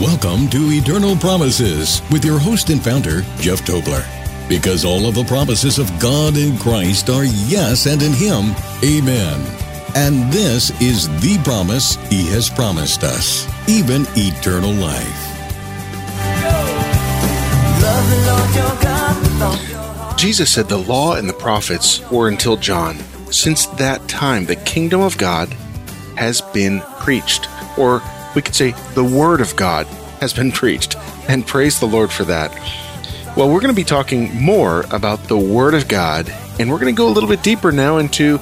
Welcome to Eternal Promises with your host and founder, Jeff Tobler. Because all of the promises of God in Christ are yes, and in Him, amen. And this is the promise He has promised us, even eternal life. Jesus said the law and the prophets were until John. Since that time, the kingdom of God has been preached, or we could say the word of God has been preached, and praise the Lord for that. Well, we're going to be talking more about the word of God, and we're going to go a little bit deeper now into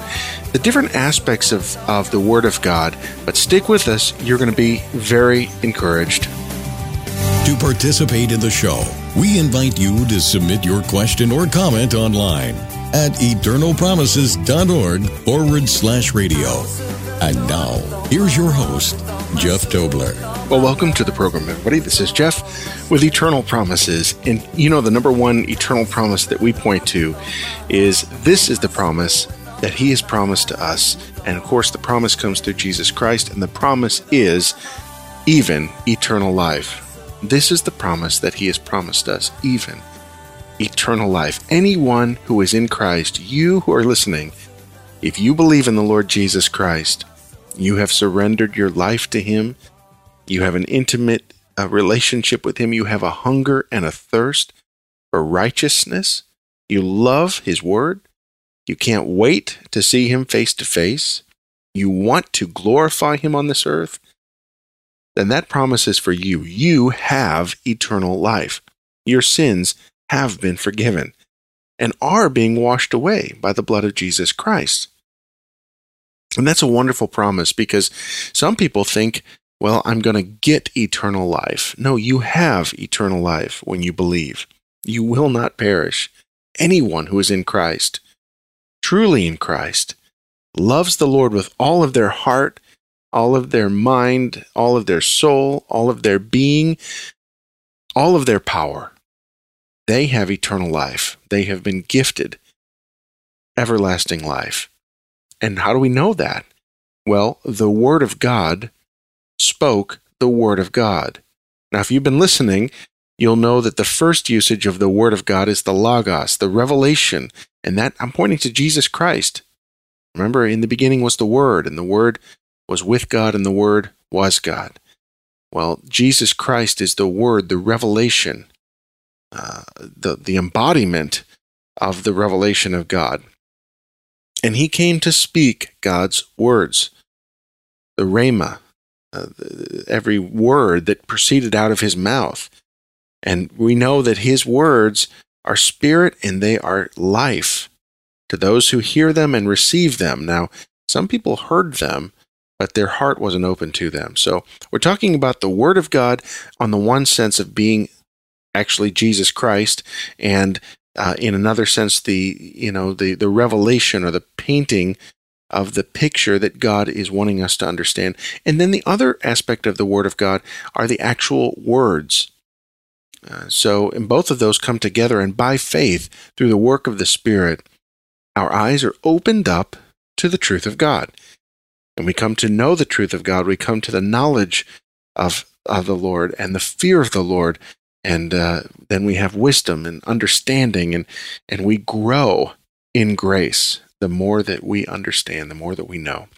the different aspects of, of the word of God. But stick with us, you're going to be very encouraged. To participate in the show, we invite you to submit your question or comment online at eternalpromises.org forward slash radio. And now, here's your host, Jeff Tobler. Well, welcome to the program, everybody. This is Jeff with Eternal Promises. And you know, the number one eternal promise that we point to is this is the promise that He has promised to us. And of course, the promise comes through Jesus Christ, and the promise is even eternal life. This is the promise that He has promised us, even eternal life. Anyone who is in Christ, you who are listening, if you believe in the Lord Jesus Christ, you have surrendered your life to Him, you have an intimate uh, relationship with Him, you have a hunger and a thirst for righteousness, you love His Word, you can't wait to see Him face to face, you want to glorify Him on this earth, then that promise is for you. You have eternal life. Your sins have been forgiven and are being washed away by the blood of Jesus Christ. And that's a wonderful promise because some people think, well, I'm going to get eternal life. No, you have eternal life when you believe. You will not perish. Anyone who is in Christ, truly in Christ, loves the Lord with all of their heart, all of their mind, all of their soul, all of their being, all of their power. They have eternal life. They have been gifted everlasting life. And how do we know that? Well, the Word of God spoke the Word of God. Now, if you've been listening, you'll know that the first usage of the Word of God is the Logos, the revelation. And that I'm pointing to Jesus Christ. Remember, in the beginning was the Word, and the Word was with God, and the Word was God. Well, Jesus Christ is the Word, the revelation, uh, the, the embodiment of the revelation of God. And he came to speak God's words, the Rhema, uh, every word that proceeded out of his mouth. And we know that his words are spirit and they are life to those who hear them and receive them. Now, some people heard them, but their heart wasn't open to them. So we're talking about the Word of God on the one sense of being actually Jesus Christ, and uh, in another sense, the you know the the revelation or the painting of the picture that God is wanting us to understand. And then the other aspect of the Word of God are the actual words. Uh, so, in both of those come together, and by faith, through the work of the Spirit, our eyes are opened up to the truth of God. And we come to know the truth of God. We come to the knowledge of, of the Lord and the fear of the Lord and uh, then we have wisdom and understanding and and we grow in grace. The more that we understand the more that we know.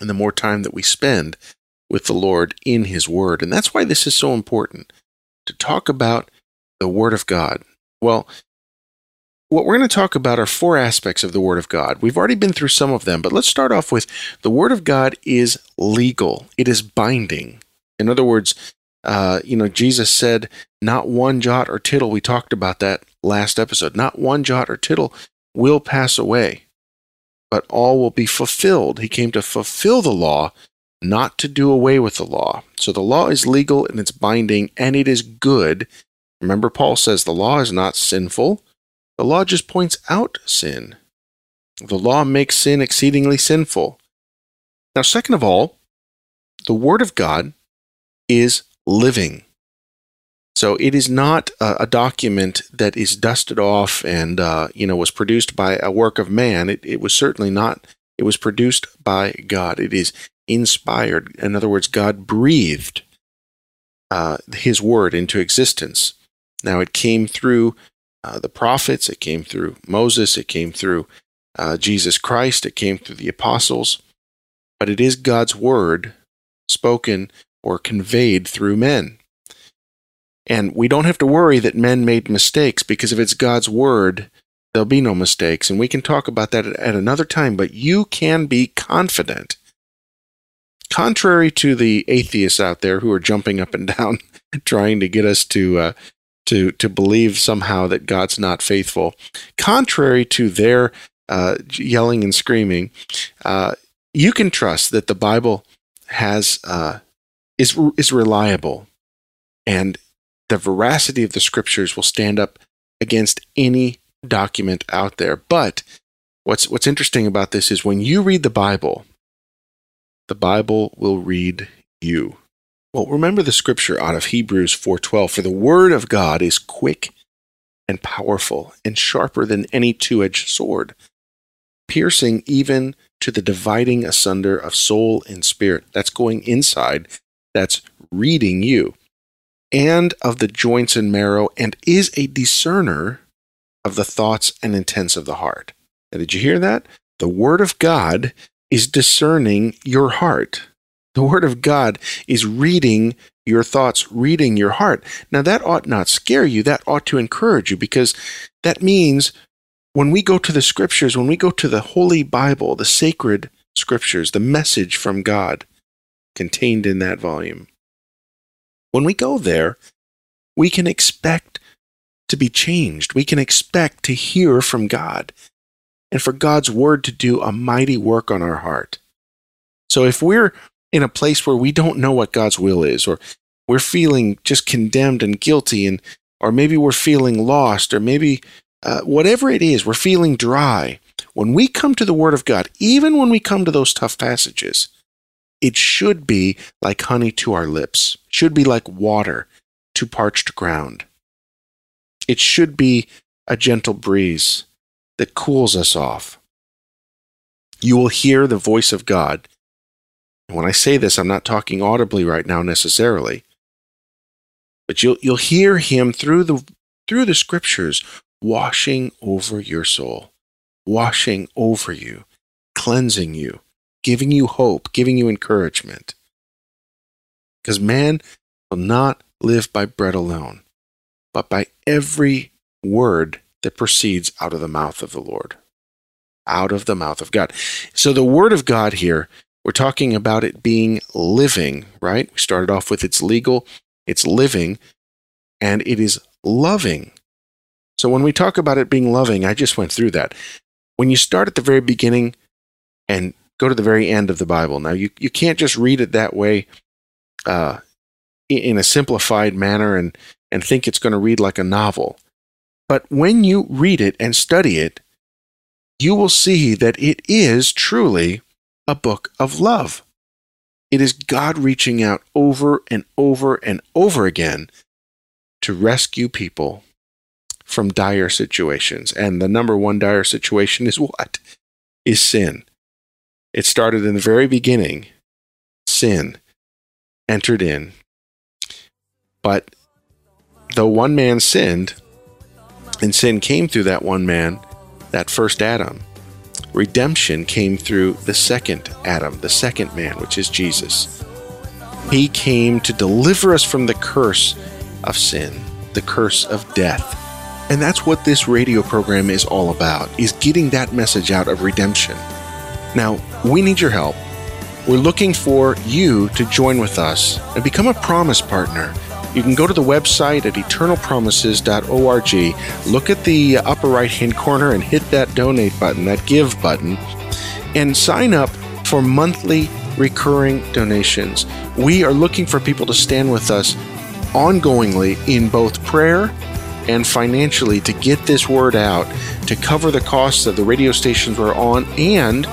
And the more time that we spend with the lord in his word. And that's why this is so important to talk about the word of god. Well what we're going to talk about are four aspects of the Word of God. We've already been through some of them, but let's start off with the Word of God is legal, it is binding. In other words, uh, you know, Jesus said, not one jot or tittle, we talked about that last episode, not one jot or tittle will pass away, but all will be fulfilled. He came to fulfill the law, not to do away with the law. So the law is legal and it's binding and it is good. Remember, Paul says the law is not sinful, the law just points out sin. The law makes sin exceedingly sinful. Now, second of all, the Word of God is living. So it is not a, a document that is dusted off and uh, you know was produced by a work of man. It, it was certainly not. It was produced by God. It is inspired. In other words, God breathed uh, His word into existence. Now, it came through uh, the prophets, it came through Moses, it came through uh, Jesus Christ, it came through the apostles, but it is God's word spoken or conveyed through men. And we don't have to worry that men made mistakes because if it's God's word, there'll be no mistakes. And we can talk about that at another time, but you can be confident. Contrary to the atheists out there who are jumping up and down trying to get us to uh, to to believe somehow that God's not faithful, contrary to their uh, yelling and screaming, uh, you can trust that the Bible has uh, is is reliable, and the veracity of the Scriptures will stand up against any document out there. But what's what's interesting about this is when you read the Bible, the Bible will read you. Well, remember the scripture out of Hebrews 4:12 for the word of God is quick and powerful and sharper than any two-edged sword, piercing even to the dividing asunder of soul and spirit. That's going inside. That's reading you. And of the joints and marrow and is a discerner of the thoughts and intents of the heart. Now, did you hear that? The word of God is discerning your heart. The Word of God is reading your thoughts, reading your heart. Now, that ought not scare you. That ought to encourage you because that means when we go to the Scriptures, when we go to the Holy Bible, the sacred Scriptures, the message from God contained in that volume, when we go there, we can expect to be changed. We can expect to hear from God and for God's Word to do a mighty work on our heart. So if we're in a place where we don't know what God's will is, or we're feeling just condemned and guilty, and or maybe we're feeling lost, or maybe uh, whatever it is, we're feeling dry. When we come to the Word of God, even when we come to those tough passages, it should be like honey to our lips, should be like water to parched ground. It should be a gentle breeze that cools us off. You will hear the voice of God and when I say this, I'm not talking audibly right now necessarily. But you'll you'll hear him through the through the scriptures washing over your soul, washing over you, cleansing you, giving you hope, giving you encouragement. Because man will not live by bread alone, but by every word that proceeds out of the mouth of the Lord, out of the mouth of God. So the word of God here we're talking about it being living, right? We started off with it's legal, it's living, and it is loving. So when we talk about it being loving, I just went through that. When you start at the very beginning and go to the very end of the Bible, now you, you can't just read it that way uh, in a simplified manner and, and think it's going to read like a novel. But when you read it and study it, you will see that it is truly a book of love. It is God reaching out over and over and over again to rescue people from dire situations. And the number one dire situation is what? Is sin. It started in the very beginning. Sin entered in. But though one man sinned, and sin came through that one man, that first Adam, redemption came through the second Adam, the second man, which is Jesus. He came to deliver us from the curse of sin, the curse of death. And that's what this radio program is all about, is getting that message out of redemption. Now, we need your help. We're looking for you to join with us and become a promise partner you can go to the website at eternalpromises.org, look at the upper right hand corner and hit that donate button, that give button, and sign up for monthly recurring donations. We are looking for people to stand with us ongoingly in both prayer and financially to get this word out, to cover the costs of the radio stations we're on, and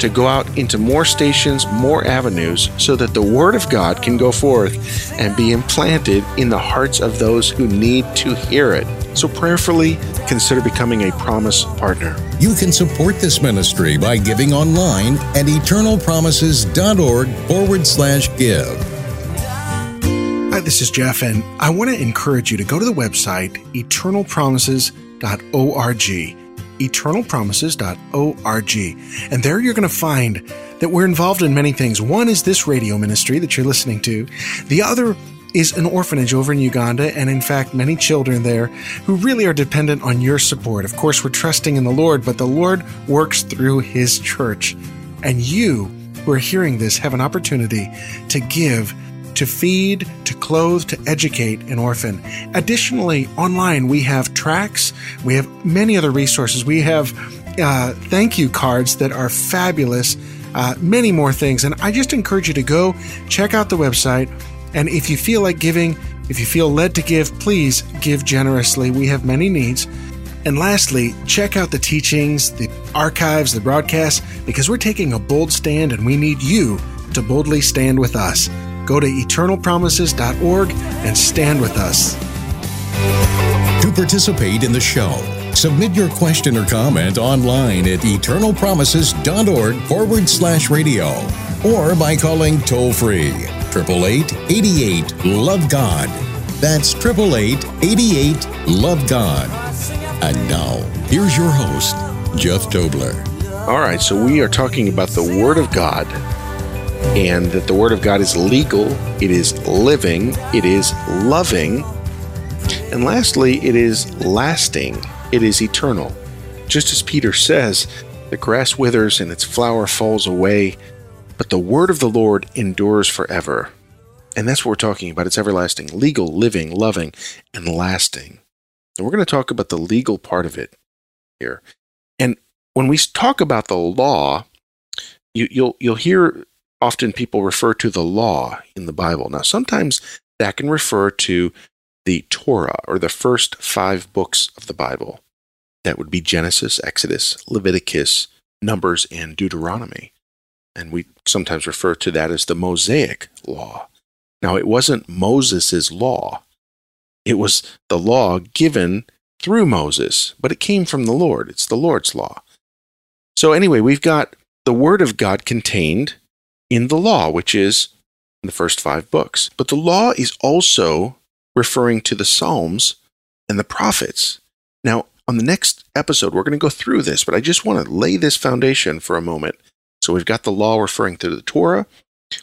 to go out into more stations, more avenues, so that the Word of God can go forth and be implanted in the hearts of those who need to hear it. So prayerfully consider becoming a promise partner. You can support this ministry by giving online at eternalpromises.org forward slash give. Hi, this is Jeff, and I want to encourage you to go to the website eternalpromises.org. Eternalpromises.org. And there you're going to find that we're involved in many things. One is this radio ministry that you're listening to, the other is an orphanage over in Uganda, and in fact, many children there who really are dependent on your support. Of course, we're trusting in the Lord, but the Lord works through His church. And you who are hearing this have an opportunity to give to feed, to clothe, to educate an orphan. Additionally, online we have tracks, we have many other resources. We have uh, thank you cards that are fabulous, uh, many more things. And I just encourage you to go check out the website. And if you feel like giving, if you feel led to give, please give generously. We have many needs. And lastly, check out the teachings, the archives, the broadcasts, because we're taking a bold stand and we need you to boldly stand with us. Go to eternalpromises.org and stand with us. To participate in the show, submit your question or comment online at eternalpromises.org forward slash radio or by calling toll free 888 Love God. That's 888 Love God. And now, here's your host, Jeff Tobler. All right, so we are talking about the Word of God and that the Word of God is legal, it is living, it is loving, and lastly, it is lasting, it is eternal. Just as Peter says, the grass withers and its flower falls away, but the Word of the Lord endures forever. And that's what we're talking about. It's everlasting, legal, living, loving, and lasting. And we're going to talk about the legal part of it here. And when we talk about the law, you, will you'll, you'll hear often people refer to the law in the Bible. Now, sometimes that can refer to the Torah or the first five books of the Bible. That would be Genesis, Exodus, Leviticus, Numbers, and Deuteronomy. And we sometimes refer to that as the Mosaic law. Now, it wasn't Moses' law, it was the law given through Moses, but it came from the Lord. It's the Lord's law. So, anyway, we've got the Word of God contained in the law, which is in the first five books. But the law is also referring to the Psalms and the prophets. Now, on the next episode, we're going to go through this, but I just want to lay this foundation for a moment. So we've got the law referring to the Torah.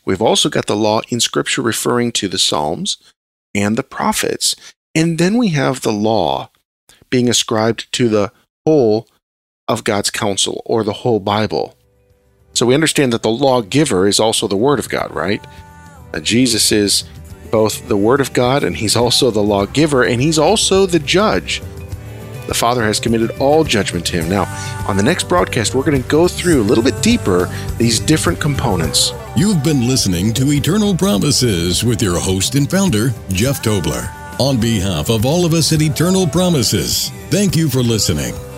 We've also got the law in Scripture referring to the Psalms and the prophets. And then we have the law being ascribed to the whole of God's counsel or the whole Bible. So we understand that the lawgiver is also the Word of God, right? Jesus is both the Word of God and He's also the lawgiver and He's also the judge. The Father has committed all judgment to Him. Now, on the next broadcast, we're going to go through a little bit deeper these different components. You've been listening to Eternal Promises with your host and founder, Jeff Tobler. On behalf of all of us at Eternal Promises, thank you for listening.